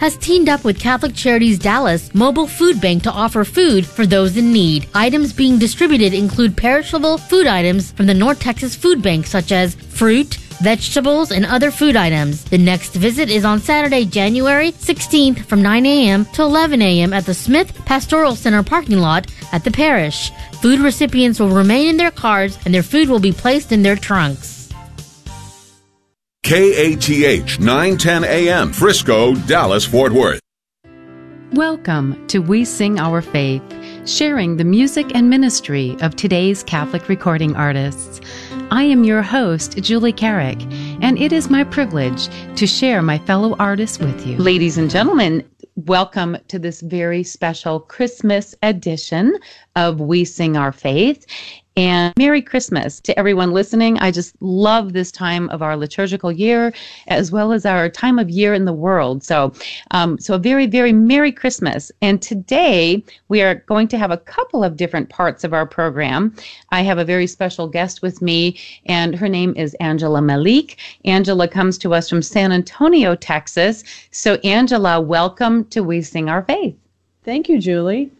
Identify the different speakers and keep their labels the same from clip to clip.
Speaker 1: has teamed up with Catholic Charities Dallas Mobile Food Bank to offer food for those in need. Items being distributed include perishable food items from the North Texas Food Bank, such as fruit, vegetables, and other food items. The next visit is on Saturday, January 16th from 9 a.m. to 11 a.m. at the Smith Pastoral Center parking lot at the parish. Food recipients will remain in their cars and their food will be placed in their trunks.
Speaker 2: KATH 910 AM, Frisco, Dallas, Fort Worth.
Speaker 3: Welcome to We Sing Our Faith, sharing the music and ministry of today's Catholic recording artists. I am your host, Julie Carrick, and it is my privilege to share my fellow artists with you. Ladies and gentlemen, welcome to this very special Christmas edition of We Sing Our Faith. And Merry Christmas to everyone listening. I just love this time of our liturgical year as well as our time of year in the world. So, um, so a very, very Merry Christmas. And today we are going to have a couple of different parts of our program. I have a very special guest with me, and her name is Angela Malik. Angela comes to us from San Antonio, Texas. So, Angela, welcome to We Sing Our Faith.
Speaker 4: Thank you, Julie.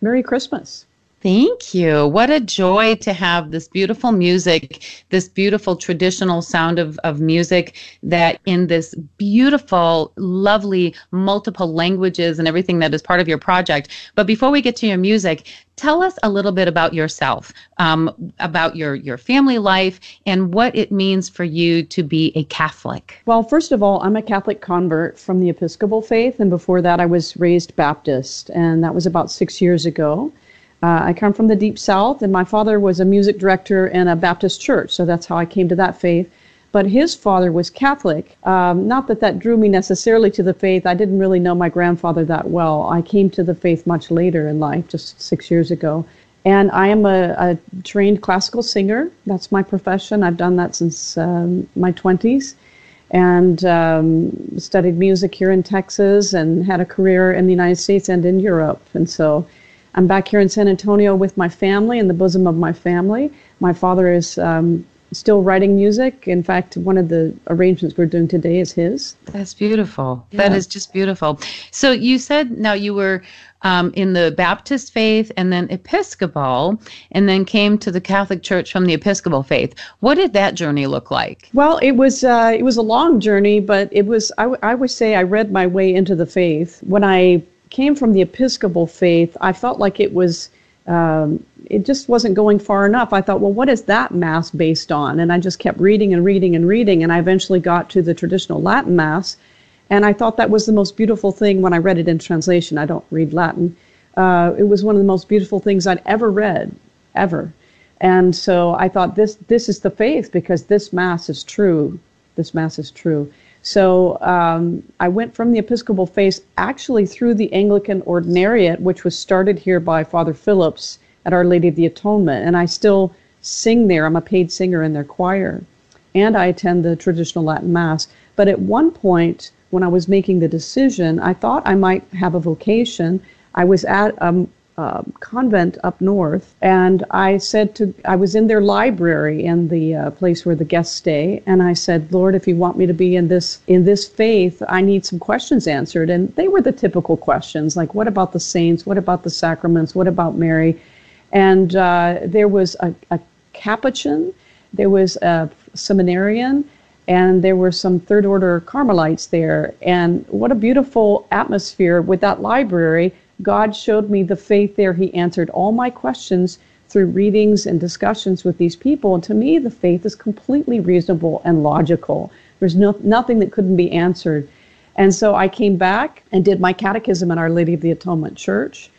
Speaker 4: Merry Christmas.
Speaker 3: Thank you. What a joy to have this beautiful music, this beautiful traditional sound of, of music that in this beautiful, lovely, multiple languages and everything that is part of your project. But before we get to your music, tell us a little bit about yourself, um, about your, your family life, and what it means for you to be a Catholic.
Speaker 4: Well, first of all, I'm a Catholic convert from the Episcopal faith, and before that, I was raised Baptist, and that was about six years ago. Uh, I come from the deep south, and my father was a music director in a Baptist church, so that's how I came to that faith. But his father was Catholic. Um, not that that drew me necessarily to the faith. I didn't really know my grandfather that well. I came to the faith much later in life, just six years ago. And I am a, a trained classical singer. That's my profession. I've done that since um, my 20s and um, studied music here in Texas and had a career in the United States and in Europe. And so I'm back here in San Antonio with my family, in the bosom of my family. My father is um, still writing music. In fact, one of the arrangements we're doing today is his.
Speaker 3: That's beautiful. Yeah. That is just beautiful. So you said now you were um, in the Baptist faith and then Episcopal, and then came to the Catholic Church from the Episcopal faith. What did that journey look like?
Speaker 4: Well, it was uh, it was a long journey, but it was I, w- I would say I read my way into the faith when I came from the Episcopal faith, I felt like it was um, it just wasn't going far enough. I thought, well, what is that mass based on? And I just kept reading and reading and reading, and I eventually got to the traditional Latin mass, and I thought that was the most beautiful thing when I read it in translation. I don't read Latin. Uh, it was one of the most beautiful things I'd ever read, ever. And so I thought this this is the faith because this mass is true. This mass is true. So um, I went from the Episcopal faith actually through the Anglican Ordinariate, which was started here by Father Phillips at Our Lady of the Atonement, and I still sing there. I'm a paid singer in their choir, and I attend the traditional Latin Mass. But at one point, when I was making the decision, I thought I might have a vocation. I was at um, uh, convent up north, and I said to, I was in their library in the uh, place where the guests stay, and I said, Lord, if you want me to be in this in this faith, I need some questions answered, and they were the typical questions, like what about the saints, what about the sacraments, what about Mary, and uh, there was a, a Capuchin, there was a seminarian, and there were some third order Carmelites there. And what a beautiful atmosphere with that library God showed me the faith there. He answered all my questions through readings and discussions with these people. And to me, the faith is completely reasonable and logical. There's no, nothing that couldn't be answered. And so I came back and did my catechism at Our Lady of the Atonement Church.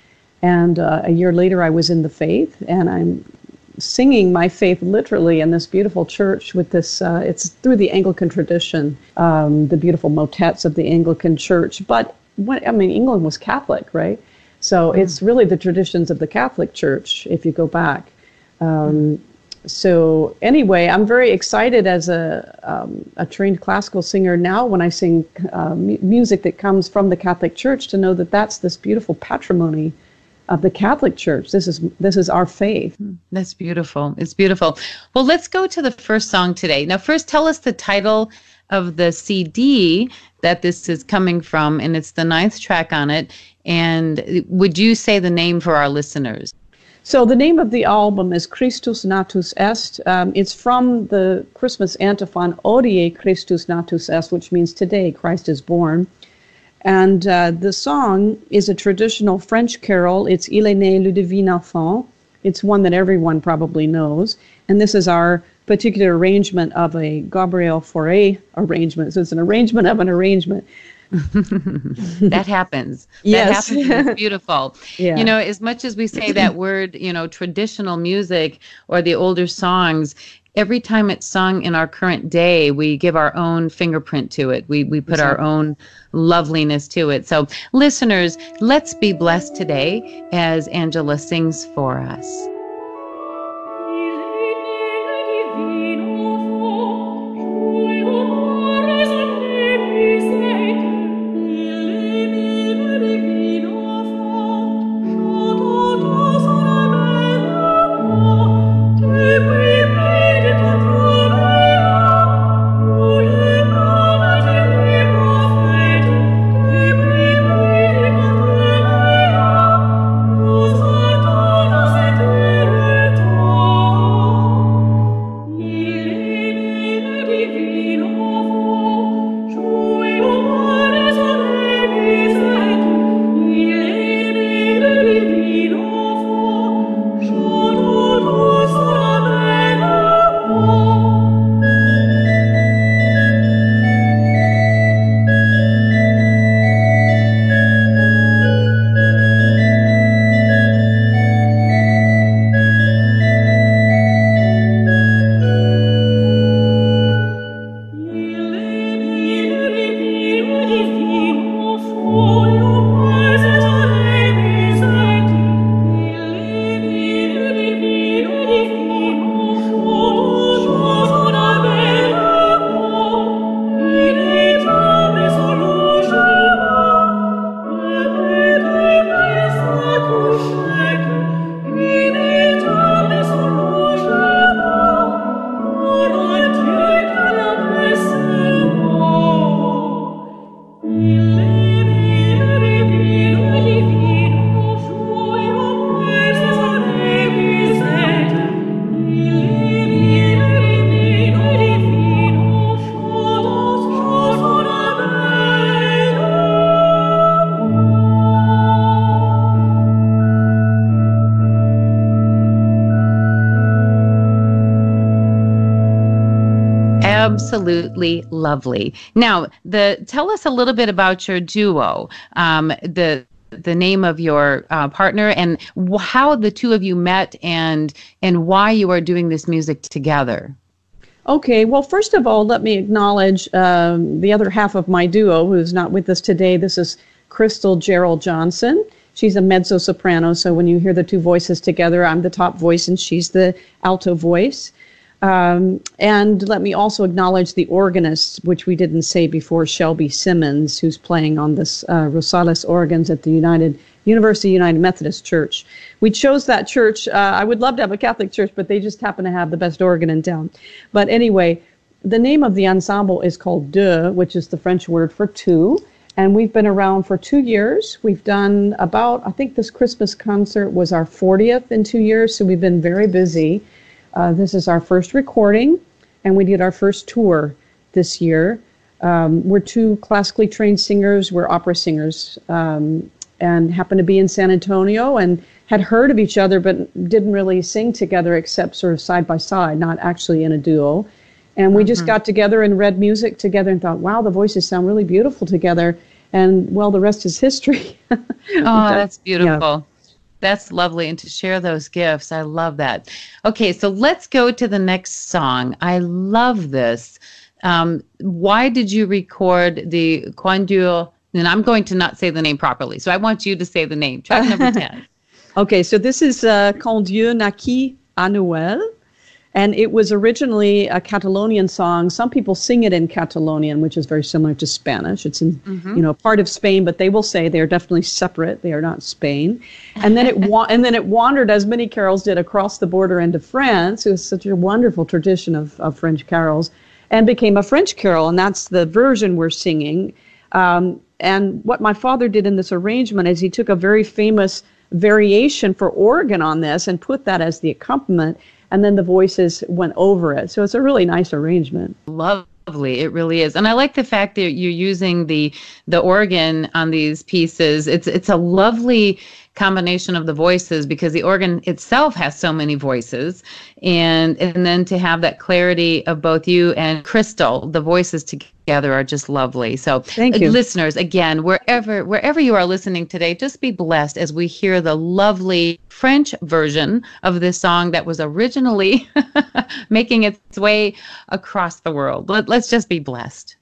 Speaker 4: And uh, a year later, I was in the faith, and I'm singing my faith literally in this beautiful church with this. Uh, it's through the Anglican tradition, um, the beautiful motets of the Anglican Church. But what I mean, England was Catholic, right? So it's really the traditions of the Catholic Church if you go back. Um, so anyway, I'm very excited as a, um, a trained classical singer now when I sing uh, music that comes from the Catholic Church to know that that's this beautiful patrimony of the Catholic Church. This is this is our faith. Hmm.
Speaker 3: That's beautiful. It's beautiful. Well, let's go to the first song today. Now, first, tell us the title of the CD that this is coming from, and it's the ninth track on it. And would you say the name for our listeners?
Speaker 4: So the name of the album is Christus Natus Est. Um, it's from the Christmas antiphon Hodie Christus Natus Est, which means today Christ is born. And uh, the song is a traditional French carol. It's Il est né le divin enfant. It's one that everyone probably knows. And this is our particular arrangement of a Gabriel Fauré arrangement. So it's an arrangement of an arrangement.
Speaker 3: that happens.
Speaker 4: Yes.
Speaker 3: That happens. It's beautiful.
Speaker 4: Yeah.
Speaker 3: You know, as much as we say that word, you know, traditional music or the older songs, every time it's sung in our current day, we give our own fingerprint to it. We, we put our own loveliness to it. So, listeners, let's be blessed today as Angela sings for us. Absolutely lovely. Now, the tell us a little bit about your duo. Um, the the name of your uh, partner and how the two of you met and and why you are doing this music together.
Speaker 4: Okay, well, first of all, let me acknowledge um, the other half of my duo who's not with us today. This is Crystal Gerald Johnson. She's a mezzo soprano, so when you hear the two voices together, I'm the top voice and she's the alto voice. Um, and let me also acknowledge the organist, which we didn't say before, Shelby Simmons, who's playing on this uh, Rosales organs at the United University United Methodist Church. We chose that church. Uh, I would love to have a Catholic church, but they just happen to have the best organ in town. But anyway, the name of the ensemble is called Deux, which is the French word for two. And we've been around for two years. We've done about, I think this Christmas concert was our 40th in two years, so we've been very busy. Uh, this is our first recording, and we did our first tour this year. Um, we're two classically trained singers, we're opera singers, um, and happened to be in San Antonio and had heard of each other but didn't really sing together except sort of side by side, not actually in a duo. And we mm-hmm. just got together and read music together and thought, wow, the voices sound really beautiful together. And well, the rest is history.
Speaker 3: oh, that's beautiful. Yeah. That's lovely. And to share those gifts, I love that. Okay, so let's go to the next song. I love this. Um, why did you record the Quandur? And I'm going to not say the name properly, so I want you to say the name. Track number 10.
Speaker 4: okay, so this is uh, Quand Dieu naquit à Noël. And it was originally a Catalonian song. Some people sing it in Catalonian, which is very similar to Spanish. It's in, mm-hmm. you know, part of Spain, but they will say they are definitely separate. They are not Spain. And then it wa- and then it wandered, as many carols did, across the border into France. It was such a wonderful tradition of, of French carols. and became a French carol, and that's the version we're singing. Um, and what my father did in this arrangement is he took a very famous variation for organ on this and put that as the accompaniment, and then the voices went over it. So it's a really nice arrangement.
Speaker 3: Love lovely it really is and i like the fact that you're using the the organ on these pieces it's it's a lovely combination of the voices because the organ itself has so many voices. And and then to have that clarity of both you and crystal the voices together are just lovely. So
Speaker 4: Thank you.
Speaker 3: listeners again wherever wherever you are listening today just be blessed as we hear the lovely french version of this song that was originally making its way across the world. Let, let's just be blessed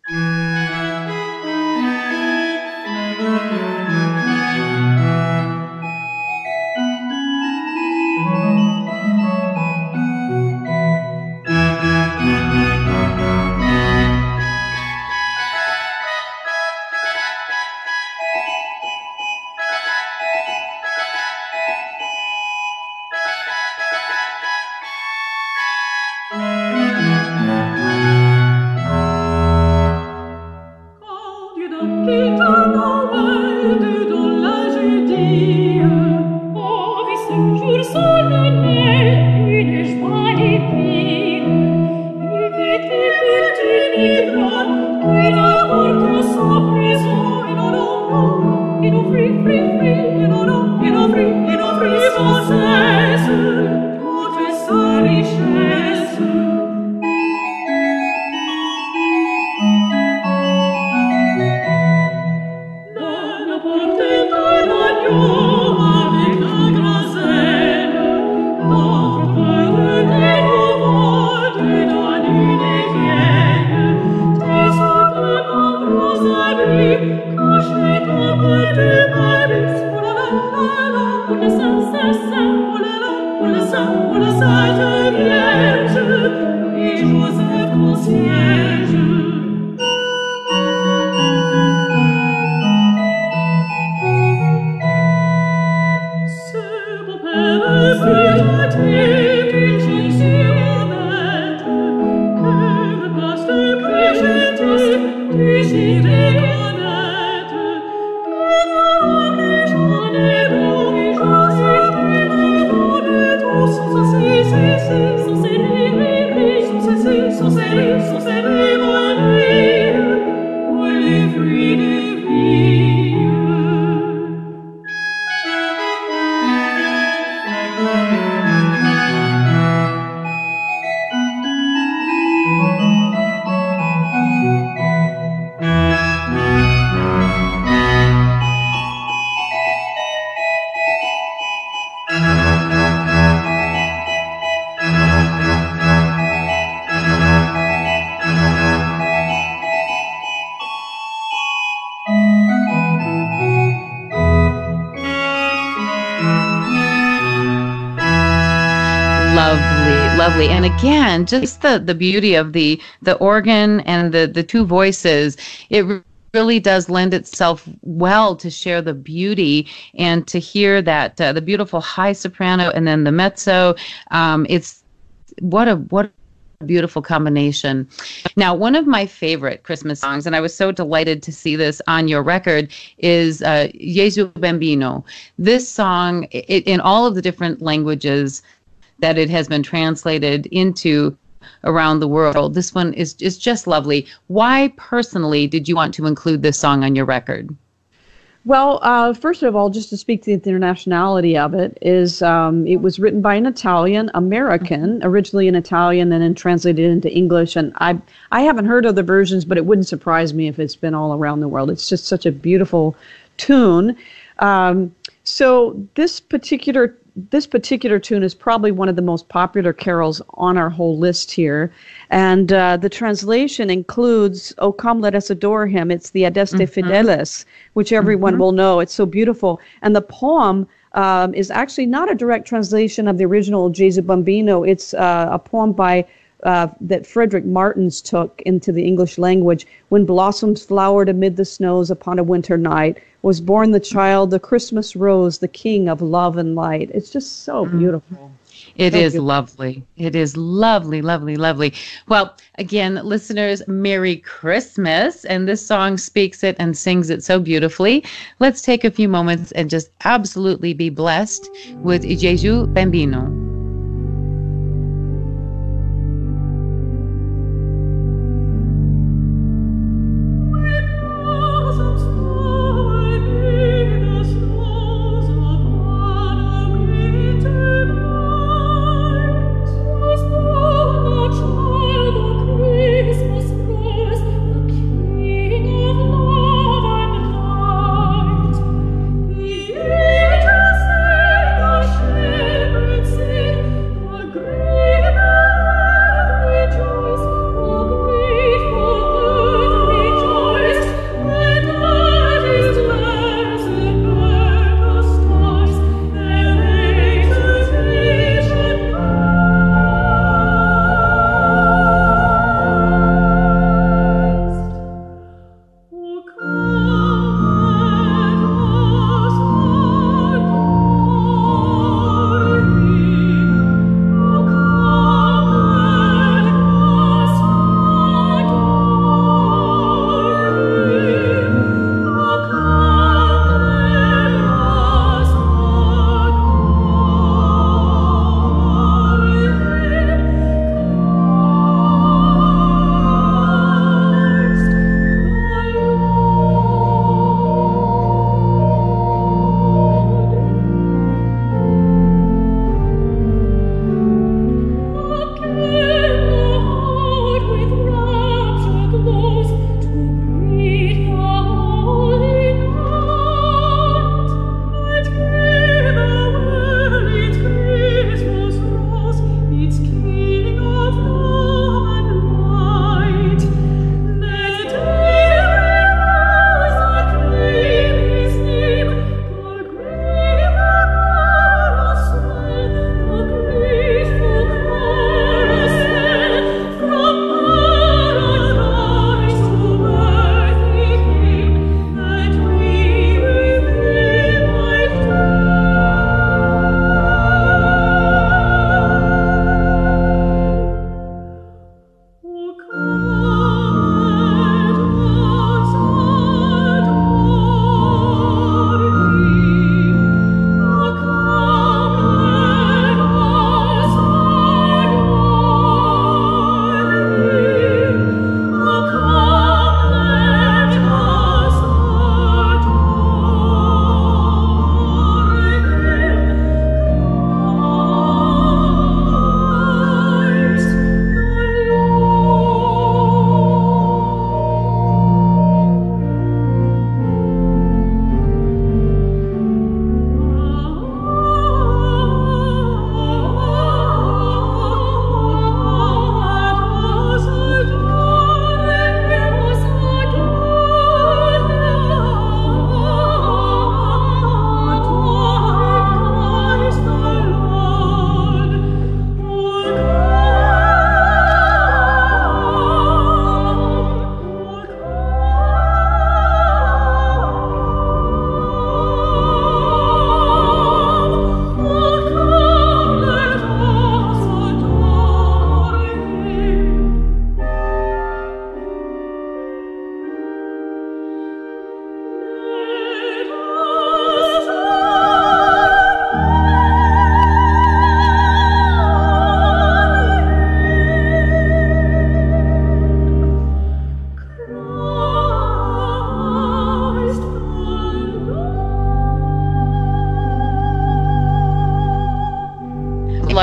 Speaker 3: lovely and again just the the beauty of the the organ and the the two voices it really does lend itself well to share the beauty and to hear that uh, the beautiful high soprano and then the mezzo. Um, it's what a what a beautiful combination. Now one of my favorite christmas songs and i was so delighted to see this on your record is uh, Gesù bambino. This song it, in all of the different languages that it has been translated into around the world. This one is is just lovely. Why personally did you want to include this song on your record?
Speaker 4: Well, uh, first of all, just to speak to the internationality of it, is um, it was written by an Italian American, originally in Italian, and then translated into English. And I I haven't heard other versions, but it wouldn't surprise me if it's been all around the world. It's just such a beautiful tune. Um, so this particular this particular tune is probably one of the most popular carols on our whole list here. And uh, the translation includes, Oh, come, let us adore him. It's the Adeste mm-hmm. Fideles, which everyone mm-hmm. will know. It's so beautiful. And the poem um, is actually not a direct translation of the original Gesù Bambino. It's uh, a poem by uh, that Frederick Martens took into the English language. When blossoms flowered amid the snows upon a winter night, was born the child, the Christmas rose, the King of love and light. It's just so mm-hmm. beautiful.
Speaker 3: It is lovely. It is lovely, lovely, lovely. Well, again, listeners, Merry Christmas. And this song speaks it and sings it so beautifully. Let's take a few moments and just absolutely be blessed with Jesu Bambino.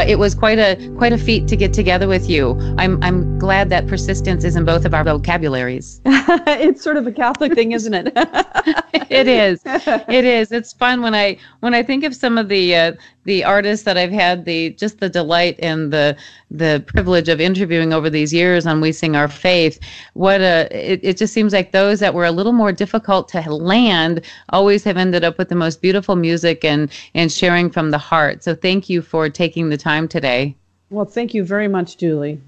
Speaker 3: It was quite a quite a feat to get together with you. I'm I'm glad that persistence is in both of our vocabularies.
Speaker 4: it's sort of a Catholic thing, isn't it?
Speaker 3: it is. It is. It's fun when I when I think of some of the uh, the artists that I've had the just the delight and the the privilege of interviewing over these years on We Sing Our Faith. What a it, it just seems like those that were a little more difficult to land always have ended up with the most beautiful music and and sharing from the heart. So thank you for taking the time today.
Speaker 4: Well, thank you very much, Julie.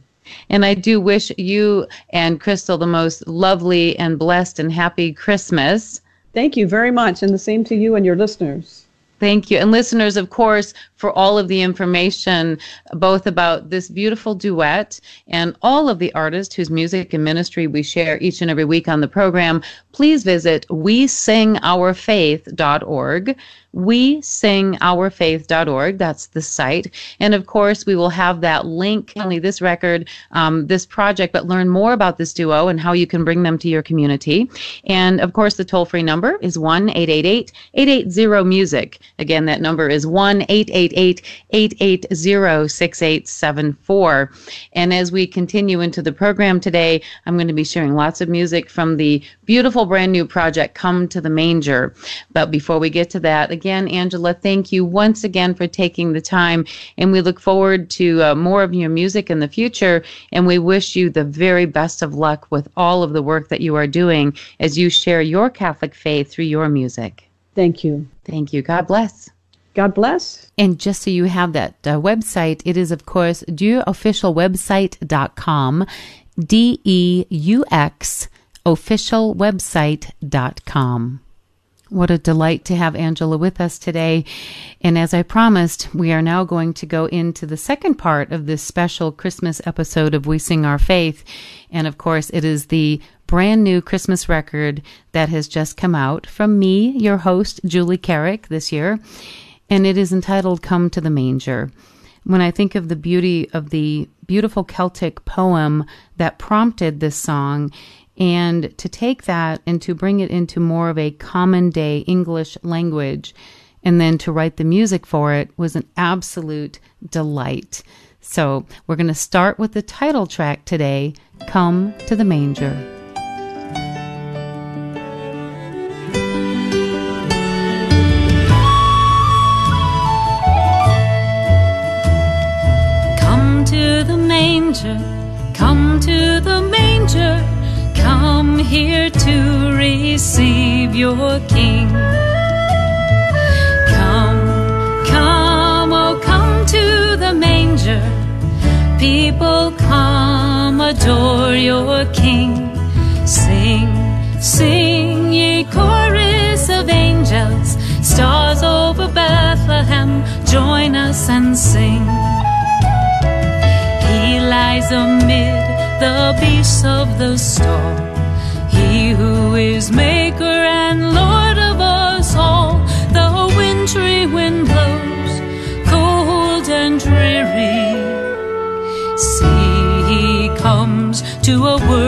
Speaker 3: And I do wish you and Crystal the most lovely and blessed and happy Christmas.
Speaker 4: Thank you very much, and the same to you and your listeners.
Speaker 3: Thank you. And listeners, of course, for all of the information, both about this beautiful duet and all of the artists whose music and ministry we share each and every week on the program, please visit we sing our faith.org we sing our faith.org that's the site. And of course we will have that link only this record um, this project but learn more about this duo and how you can bring them to your community. And of course the toll-free number is 1-888-880-music again that number is 1-888-880-6874 and as we continue into the program today i'm going to be sharing lots of music from the beautiful brand new project come to the manger but before we get to that again, Angela, thank you once again for taking the time. And we look forward to uh, more of your music in the future. And we wish you the very best of luck with all of the work that you are doing as you share your Catholic faith through your music.
Speaker 4: Thank you.
Speaker 3: Thank you. God bless.
Speaker 4: God bless.
Speaker 3: And just so you have that uh, website, it is, of course, deuxofficialwebsite.com, D E U X officialwebsite.com. What a delight to have Angela with us today. And as I promised, we are now going to go into the second part of this special Christmas episode of We Sing Our Faith. And of course, it is the brand new Christmas record that has just come out from me, your host, Julie Carrick, this year. And it is entitled Come to the Manger. When I think of the beauty of the beautiful Celtic poem that prompted this song, and to take that and to bring it into more of a common day English language and then to write the music for it was an absolute delight. So we're going to start with the title track today Come to the Manger.
Speaker 5: Come to the manger, come to the manger come here to receive your King. Come, come, oh, come to the manger. People, come adore your King. Sing, sing, ye chorus of angels, stars over Bethlehem, join us and sing. He lies amid the beasts of the star. He who is maker and Lord of us all. The wintry wind blows, cold and dreary. See, he comes to a world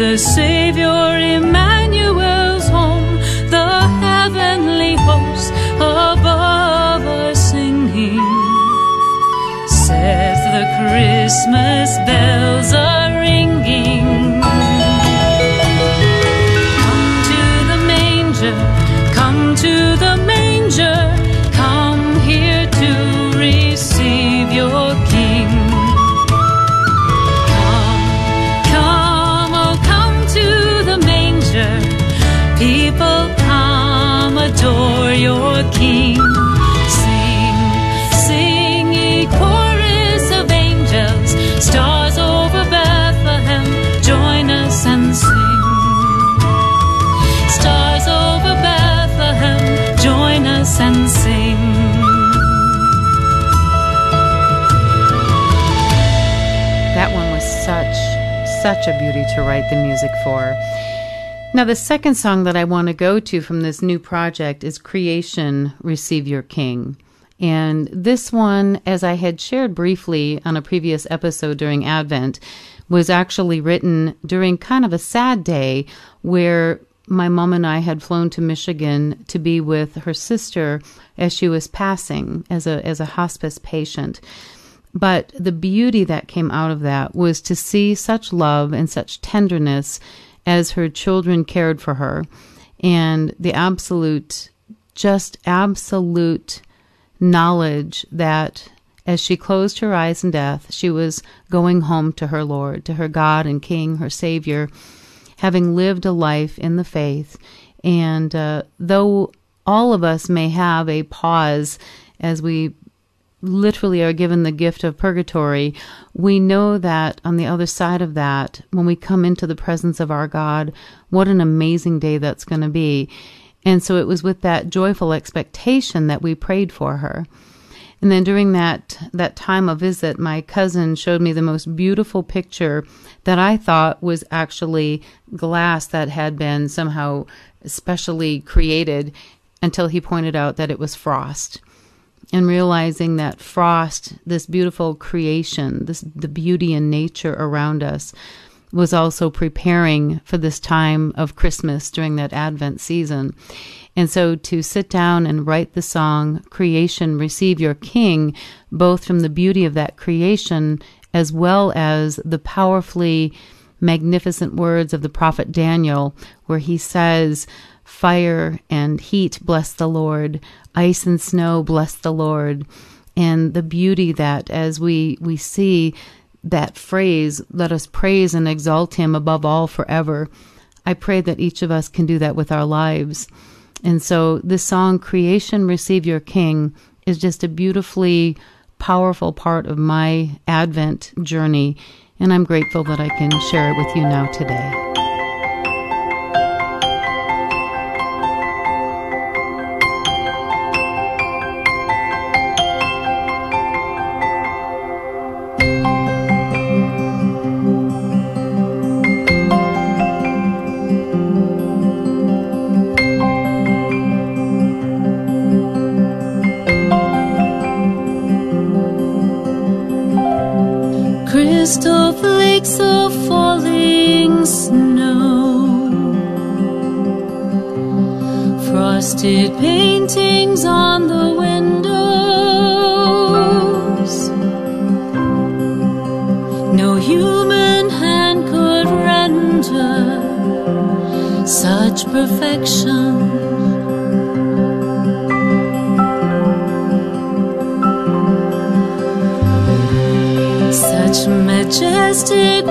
Speaker 5: the Savior Emmanuel's home, the heavenly hosts above us singing. Says the Christmas bells
Speaker 3: such a beauty to write the music for. Now, the second song that I want to go to from this new project is Creation Receive Your King. And this one, as I had shared briefly on a previous episode during Advent, was actually written during kind of a sad day where my mom and I had flown to Michigan to be with her sister as she was passing as a as a hospice patient. But the beauty that came out of that was to see such love and such tenderness as her children cared for her and the absolute just absolute knowledge that as she closed her eyes in death, she was going home to her Lord, to her God and King, her Savior, having lived a life in the faith. And uh, though all of us may have a pause as we literally are given the gift of purgatory, we know that on the other side of that, when we come into the presence of our God, what an amazing day that's going to be. And so it was with that joyful expectation that we prayed for her. And then during that that time of visit, my cousin showed me the most beautiful picture that I thought was actually glass that had been somehow specially created until he pointed out that it was frost. And realizing that frost, this beautiful creation, this the beauty in nature around us, was also preparing for this time of Christmas during that Advent season. And so to sit down and write the song, Creation, Receive Your King, both from the beauty of that creation as well as the powerfully magnificent words of the prophet Daniel, where he says, Fire and heat, bless the Lord. Ice and snow, bless the Lord. And the beauty that as we, we see that phrase, let us praise and exalt him above all forever. I pray that each of us can do that with our lives. And so this song, Creation Receive Your King, is just a beautifully powerful part of my Advent journey. And I'm grateful that I can share it with you now today.
Speaker 5: Frosted paintings on the windows. No human hand could render such perfection. Such majestic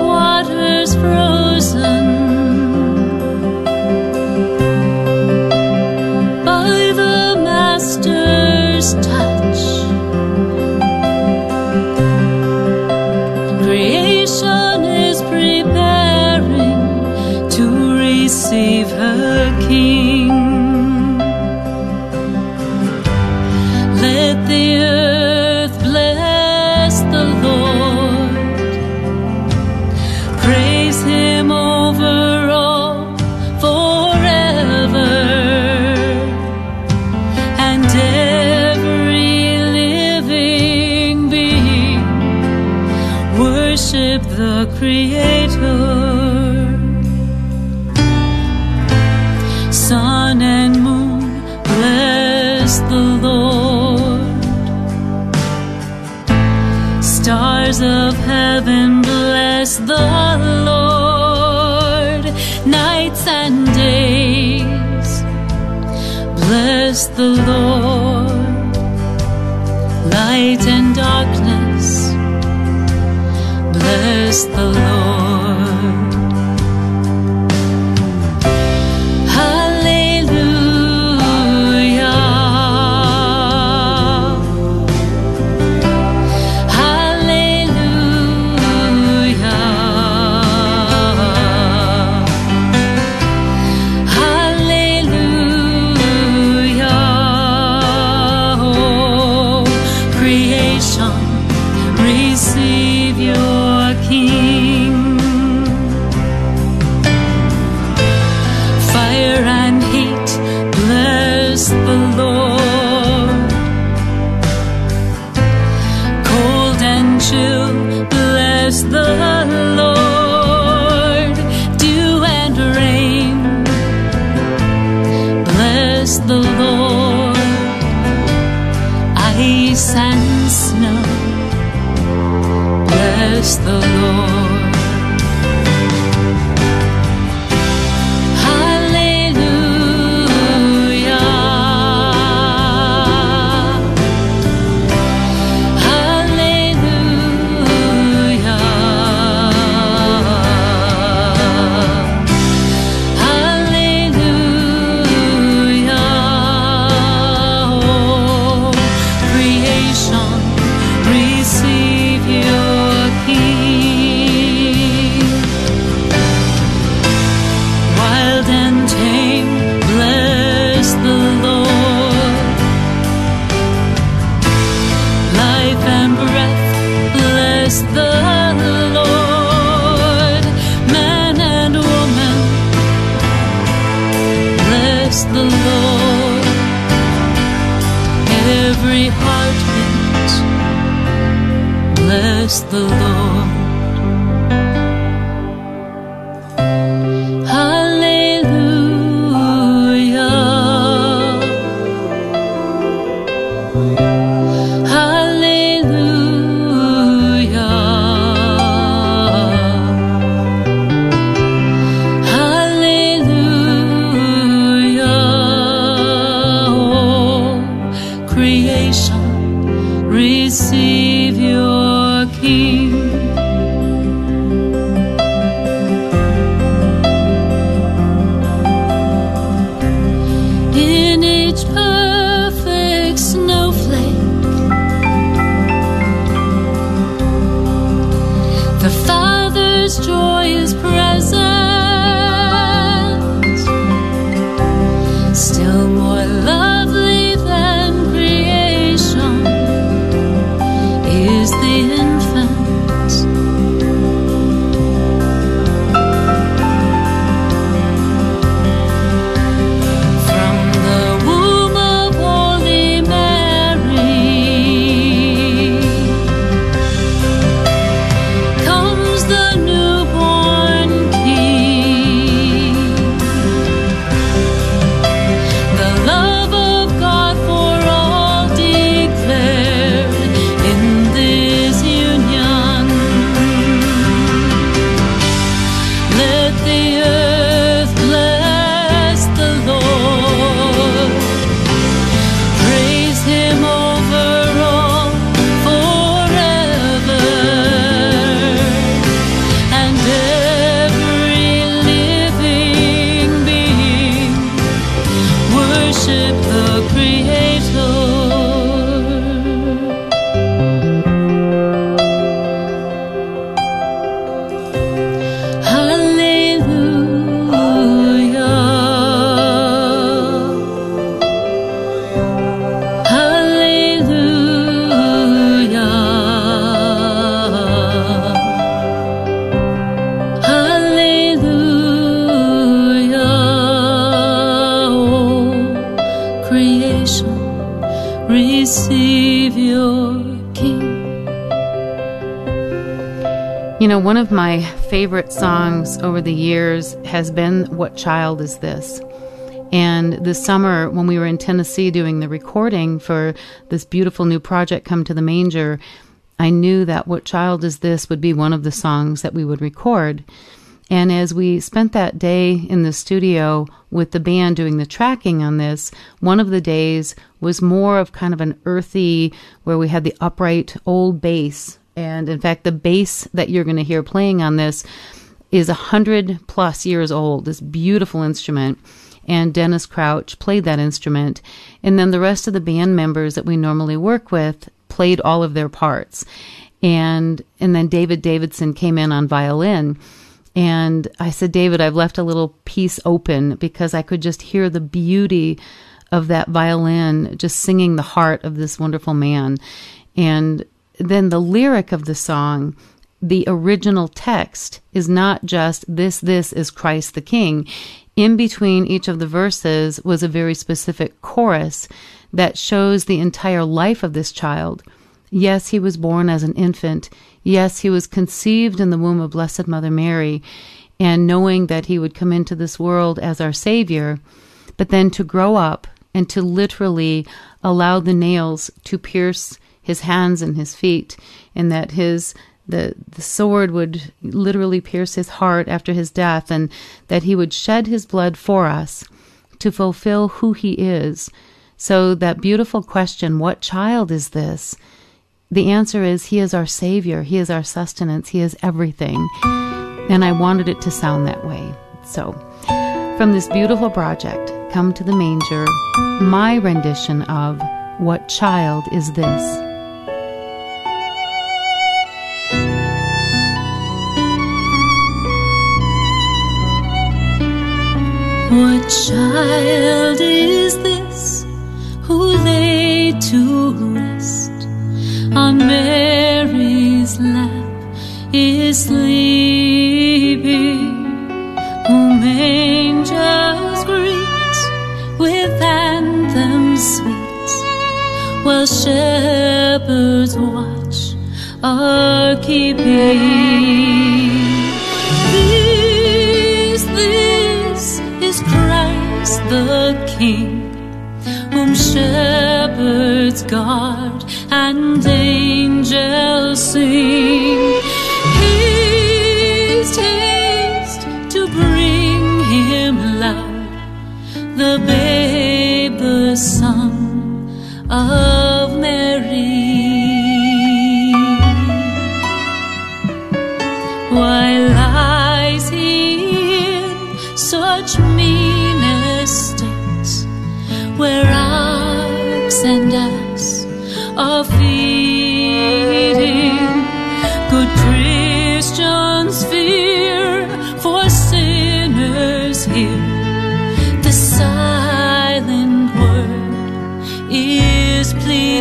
Speaker 3: one of my favorite songs over the years has been What Child Is This? And this summer, when we were in Tennessee doing the recording for this beautiful new project, Come to the Manger, I knew that What Child Is This would be one of the songs that we would record. And as we spent that day in the studio with the band doing the tracking on this, one of the days was more of kind of an earthy, where we had the upright old bass and in fact, the bass that you're going to hear playing on this is a hundred plus years old. This beautiful instrument. And Dennis Crouch played that instrument. And then the rest of the band members that we normally work with played all of their parts. And and then David Davidson came in on violin. And I said, David, I've left a little piece open because I could just hear the beauty of that violin just singing the heart of this wonderful man. And then the lyric of the song, the original text, is not just this, this is Christ the King. In between each of the verses was a very specific chorus that shows the entire life of this child. Yes, he was born as an infant. Yes, he was conceived in the womb of Blessed Mother Mary, and knowing that he would come into this world as our Savior, but then to grow up, and to literally allow the nails to pierce his hands and his feet, and that his the the sword would literally pierce his heart after his death, and that he would shed his blood for us to fulfill who he is. So that beautiful question, what child is this? The answer is he is our savior, he is our sustenance, he is everything. And I wanted it to sound that way. So, from this beautiful project, Come to the Manger, my rendition of What Child Is This?
Speaker 5: What child is this who lay to rest on Mary's lap is sleeping, whom angels greet with anthems sweet, while shepherds watch are keeping. The King, whom shepherds guard and angels sing.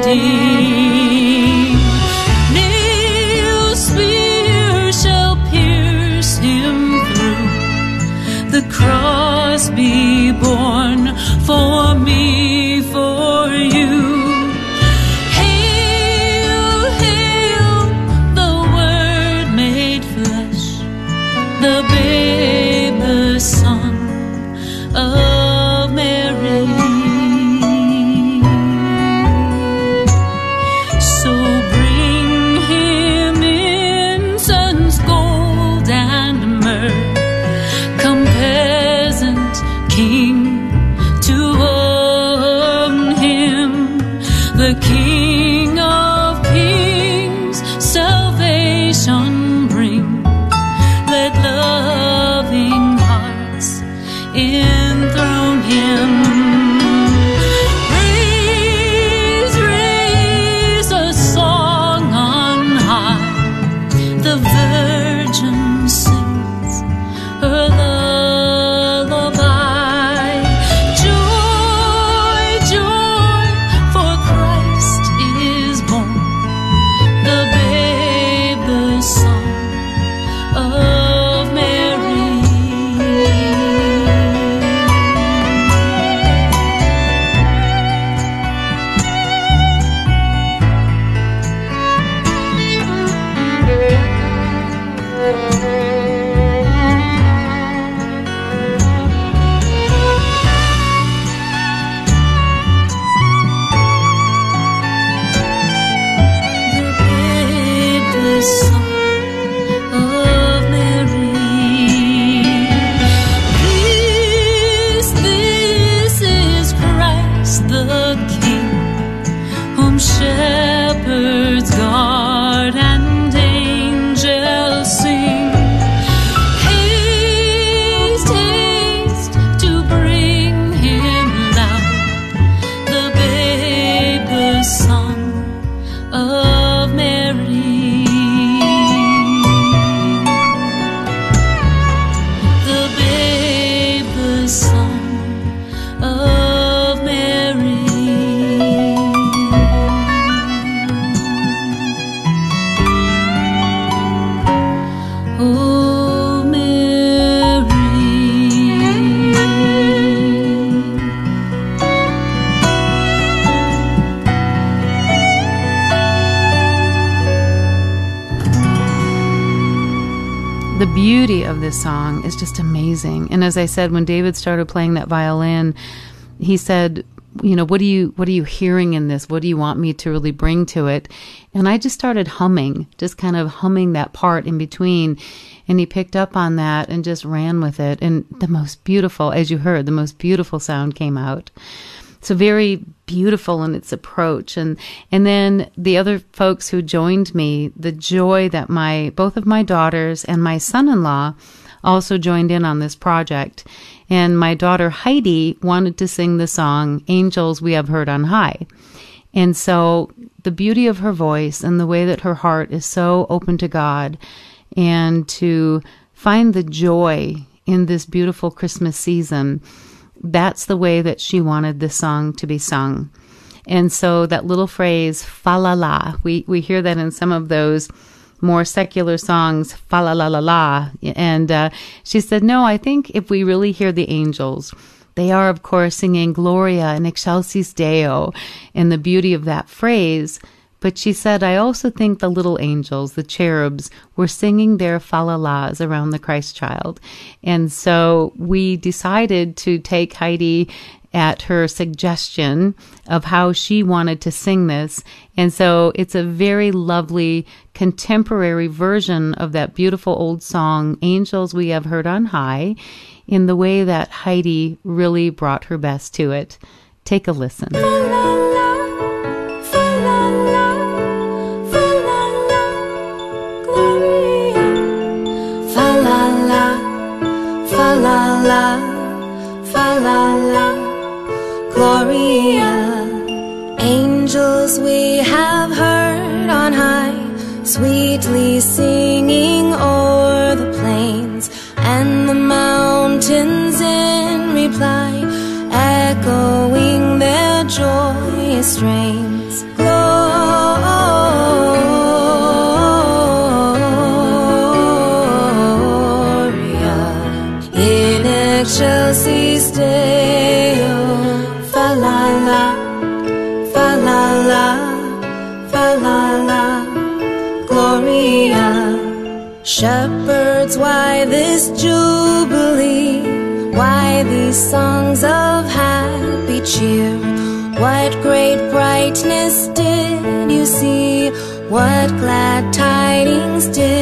Speaker 5: Is babe, the
Speaker 3: as I said, when David started playing that violin, he said, you know, what do you what are you hearing in this? What do you want me to really bring to it? And I just started humming, just kind of humming that part in between. And he picked up on that and just ran with it. And the most beautiful, as you heard, the most beautiful sound came out. So very beautiful in its approach. And and then the other folks who joined me, the joy that my both of my daughters and my son-in-law also joined in on this project. And my daughter Heidi wanted to sing the song Angels We Have Heard on High. And so the beauty of her voice and the way that her heart is so open to God and to find the joy in this beautiful Christmas season, that's the way that she wanted the song to be sung. And so that little phrase, fa la la, we, we hear that in some of those more secular songs, fa la la la la. And uh, she said, No, I think if we really hear the angels, they are, of course, singing Gloria in Excelsis Deo and the beauty of that phrase. But she said, I also think the little angels, the cherubs, were singing their falalas around the Christ child. And so we decided to take Heidi at her suggestion of how she wanted to sing this. And so it's a very lovely contemporary version of that beautiful old song, Angels We Have Heard on High, in the way that Heidi really brought her best to it. Take a listen.
Speaker 6: la la, fa la la. Gloria. Angels we have heard on high, sweetly singing o'er the plains and the mountains in reply, echoing their joyous strains. Songs of happy cheer? What great brightness did you see? What glad tidings did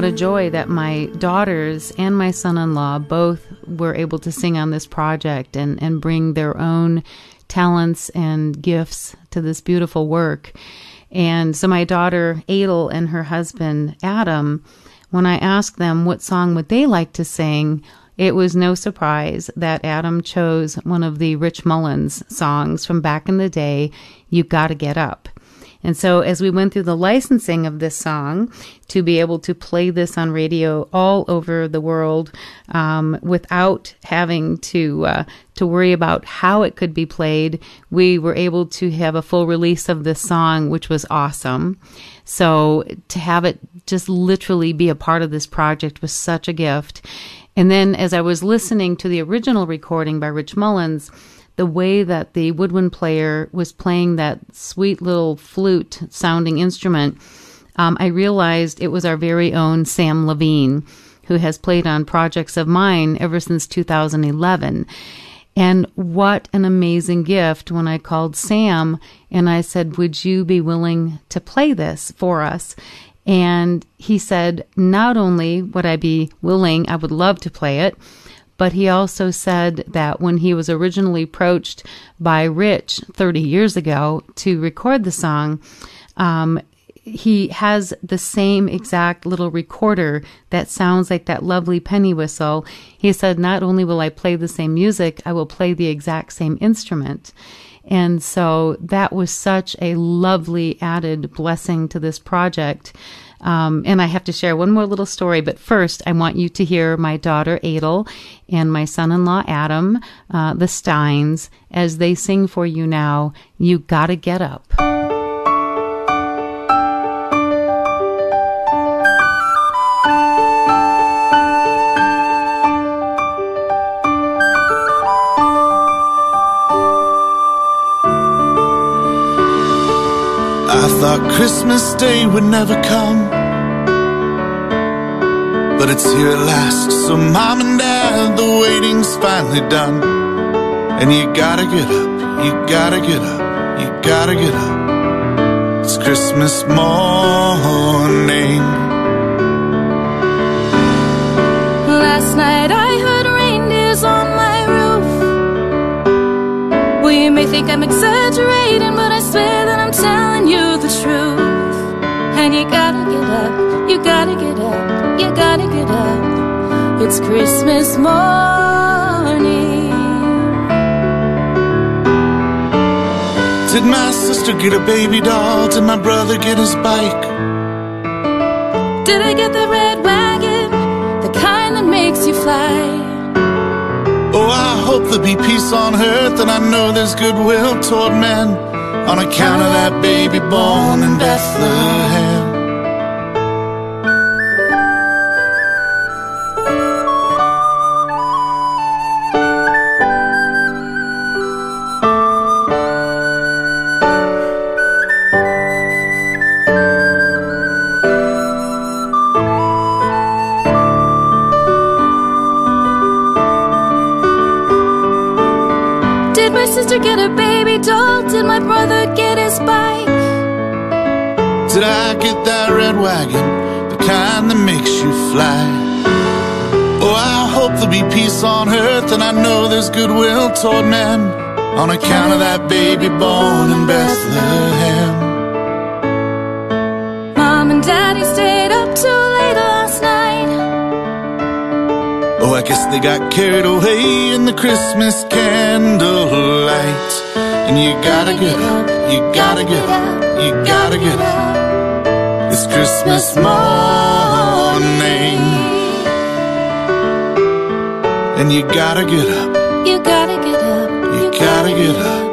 Speaker 3: what a joy that my daughters and my son in law both were able to sing on this project and, and bring their own talents and gifts to this beautiful work. And so my daughter Adel and her husband Adam, when I asked them what song would they like to sing, it was no surprise that Adam chose one of the Rich Mullins songs from back in the day, You Gotta Get Up. And so as we went through the licensing of this song to be able to play this on radio all over the world um, without having to uh, to worry about how it could be played, we were able to have a full release of this song, which was awesome. So to have it just literally be a part of this project was such a gift. And then as I was listening to the original recording by Rich Mullins, the way that the woodwind player was playing that sweet little flute sounding instrument um, I realized it was our very own Sam Levine, who has played on projects of mine ever since 2011. And what an amazing gift when I called Sam and I said, Would you be willing to play this for us? And he said, Not only would I be willing, I would love to play it, but he also said that when he was originally approached by Rich 30 years ago to record the song, um, he has the same exact little recorder that sounds like that lovely penny whistle. He said, Not only will I play the same music, I will play the exact same instrument. And so that was such a lovely added blessing to this project. Um, and I have to share one more little story, but first, I want you to hear my daughter Adel and my son in law Adam, uh, the Steins, as they sing for you now, You Gotta Get Up.
Speaker 7: Christmas Day would never come. But it's here at last, so mom and dad, the waiting's finally done. And you gotta get up, you gotta get up, you gotta get up. It's Christmas morning.
Speaker 6: May think I'm exaggerating, but I swear that I'm telling you the truth. And you gotta get up, you gotta get up, you gotta get up. It's Christmas morning.
Speaker 7: Did my sister get a baby doll? Did my brother get his bike?
Speaker 6: Did I get the red wagon, the kind that makes you fly?
Speaker 7: I hope there'll be peace on earth, and I know there's goodwill toward men on account of that baby born in Bethlehem. Wagon, the kind that makes you fly? Oh, I hope there'll be peace on earth, and I know there's goodwill toward men on account of that baby born in Bethlehem.
Speaker 6: Mom and Daddy stayed up too late last night.
Speaker 7: Oh, I guess they got carried away in the Christmas candlelight. And you gotta get up, you gotta get up, you gotta get up. It's Christmas morning. And you gotta get up,
Speaker 6: You gotta get up.
Speaker 7: you gotta get up.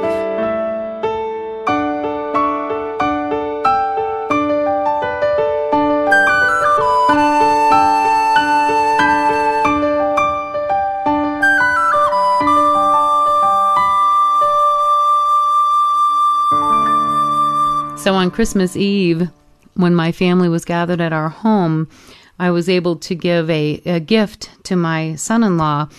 Speaker 3: So on Christmas Eve, when my family was gathered at our home, I was able to give a, a gift to my son in law.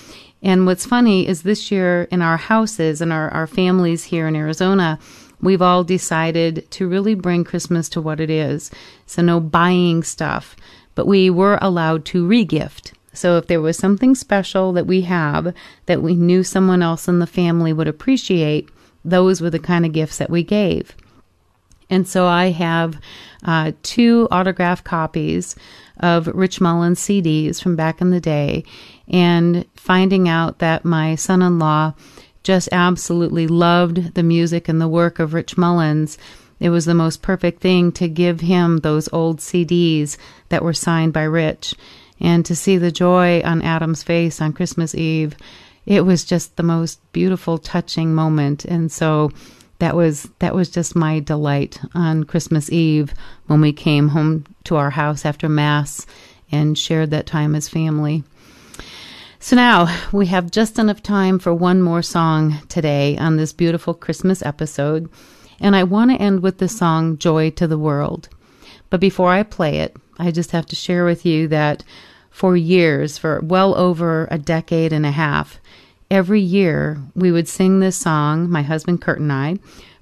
Speaker 3: And what's funny is this year in our houses and our, our families here in Arizona, we've all decided to really bring Christmas to what it is. So no buying stuff, but we were allowed to regift. So if there was something special that we have that we knew someone else in the family would appreciate, those were the kind of gifts that we gave. And so I have uh, two autograph copies of Rich Mullins CDs from back in the day, and finding out that my son in law just absolutely loved the music and the work of Rich Mullins. It was the most perfect thing to give him those old CDs that were signed by Rich. And to see the joy on Adam's face on Christmas Eve, it was just the most beautiful, touching moment. And so that was that was just my delight on Christmas Eve when we came home to our house after mass and shared that time as family. So now we have just enough time for one more song today on this beautiful Christmas episode, and I want to end with the song Joy to the World. But before I play it, I just have to share with you that for years, for well over a decade and a half, every year we would sing this song, my husband Kurt and I,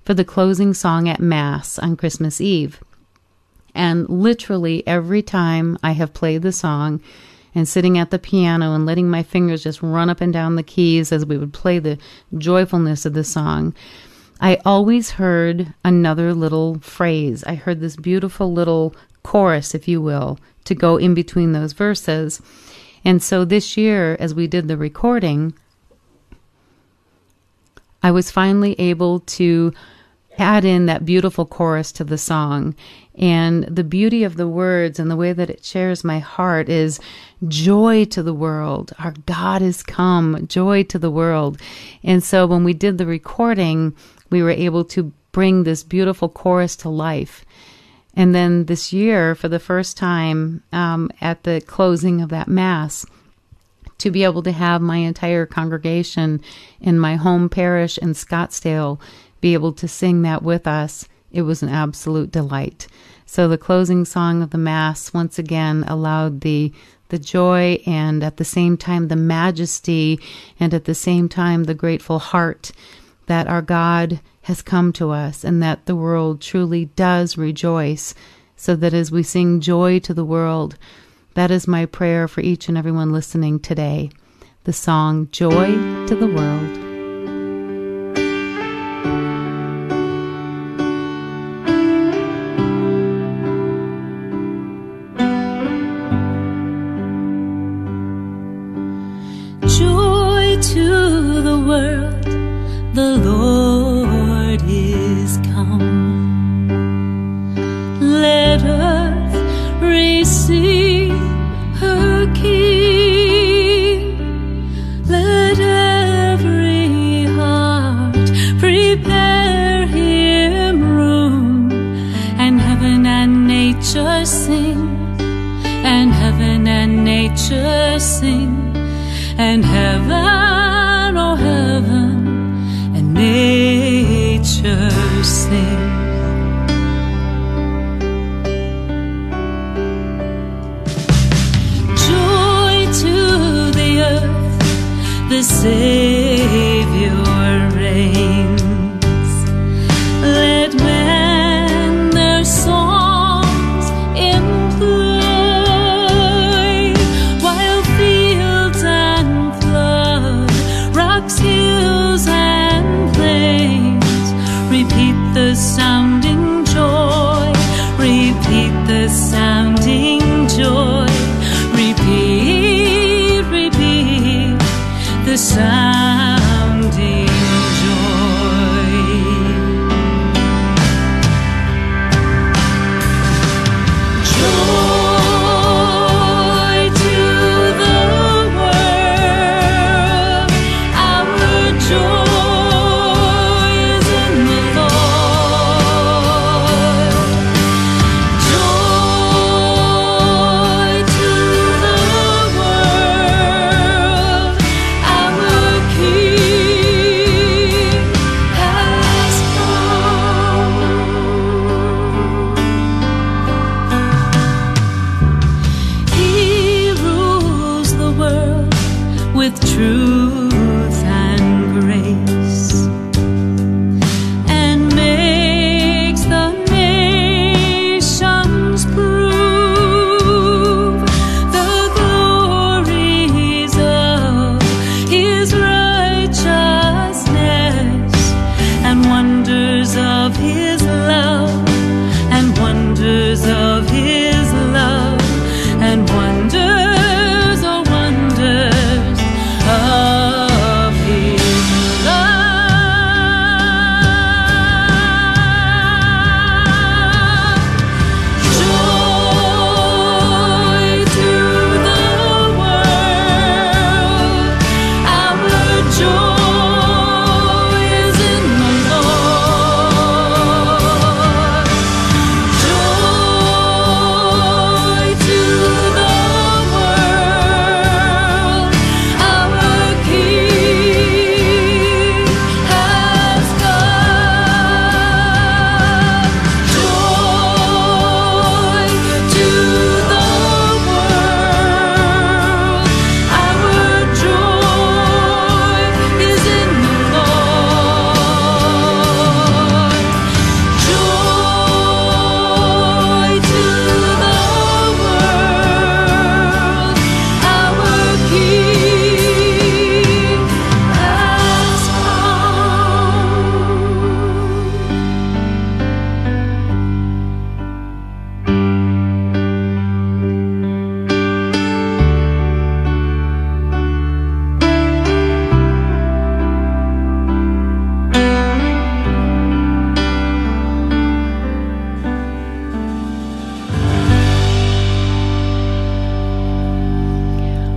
Speaker 3: for the closing song at Mass on Christmas Eve. And literally every time I have played the song and sitting at the piano and letting my fingers just run up and down the keys as we would play the joyfulness of the song, I always heard another little phrase. I heard this beautiful little chorus, if you will, to go in between those verses. And so this year, as we did the recording, I was finally able to add in that beautiful chorus to the song. And the beauty of the words and the way that it shares my heart is joy to the world. Our God is come, joy to the world. And so when we did the recording, we were able to bring this beautiful chorus to life. And then this year, for the first time um, at the closing of that Mass, to be able to have my entire congregation in my home parish in Scottsdale be able to sing that with us, it was an absolute delight. So the closing song of the Mass once again allowed the the joy and at the same time the majesty and at the same time the grateful heart that our God has come to us and that the world truly does rejoice. So that as we sing joy to the world, that is my prayer for each and everyone listening today. The song Joy to the World.
Speaker 5: Joy to the world, the Lord is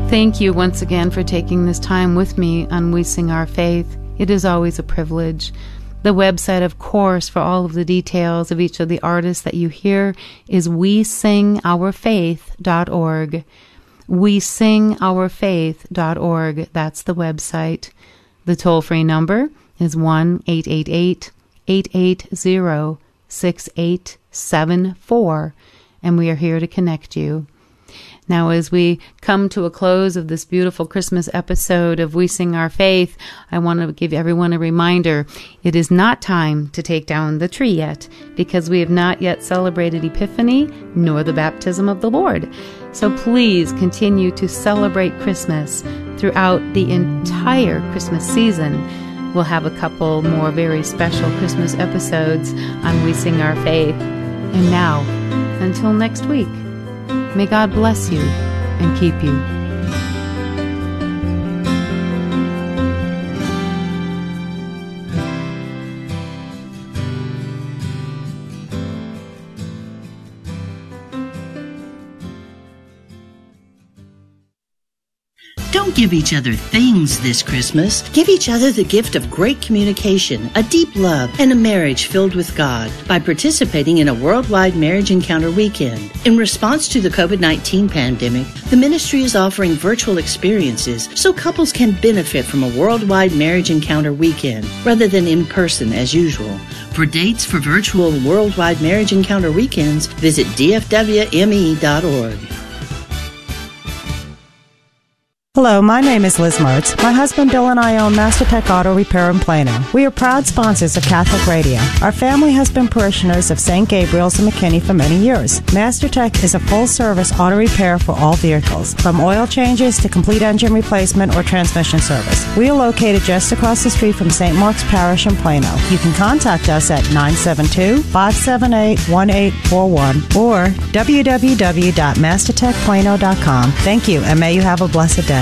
Speaker 3: Thank you once again for taking this time with me on We Sing Our Faith. It is always a privilege. The website, of course, for all of the details of each of the artists that you hear is we sing our faith.org. We sing our faith.org. That's the website. The toll free number is 1 888 880 6874, and we are here to connect you. Now, as we come to a close of this beautiful Christmas episode of We Sing Our Faith, I want to give everyone a reminder. It is not time to take down the tree yet because we have not yet celebrated Epiphany nor the baptism of the Lord. So please continue to celebrate Christmas throughout the entire Christmas season. We'll have a couple more very special Christmas episodes on We Sing Our Faith. And now, until next week. May God bless you and keep you.
Speaker 8: Don't give each other things this Christmas. Give each other the gift of great communication, a deep love, and a marriage filled with God by participating in a worldwide marriage encounter weekend. In response to the COVID 19 pandemic, the ministry is offering virtual experiences so couples can benefit from a worldwide marriage encounter weekend rather than in person as usual. For dates for virtual worldwide marriage encounter weekends, visit dfwme.org.
Speaker 9: Hello, my name is Liz Mertz. My husband Bill and I own MasterTech Auto Repair in Plano. We are proud sponsors of Catholic Radio. Our family has been parishioners of St. Gabriel's and McKinney for many years. MasterTech is a full service auto repair for all vehicles, from oil changes to complete engine replacement or transmission service. We are located just across the street from St. Mark's Parish in Plano. You can contact us at 972 578 1841 or www.mastertechplano.com. Thank you, and may you have a blessed day.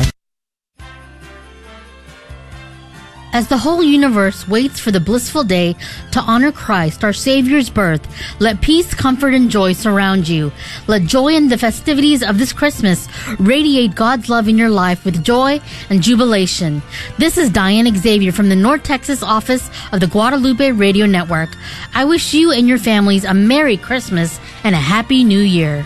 Speaker 1: As the whole universe waits for the blissful day to honor Christ, our Savior's birth, let peace, comfort, and joy surround you. Let joy in the festivities of this Christmas radiate God's love in your life with joy and jubilation. This is Diane Xavier from the North Texas office of the Guadalupe Radio Network. I wish you and your families a Merry Christmas and a Happy New Year.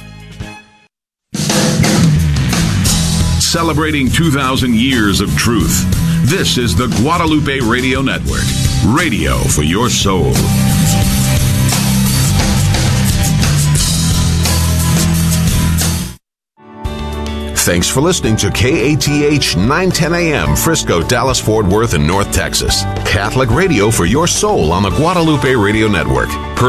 Speaker 2: Celebrating 2,000 years of truth. This is the Guadalupe Radio Network. Radio for your soul. Thanks for listening to KATH 910 AM, Frisco, Dallas, Fort Worth, and North Texas. Catholic radio for your soul on the Guadalupe Radio Network.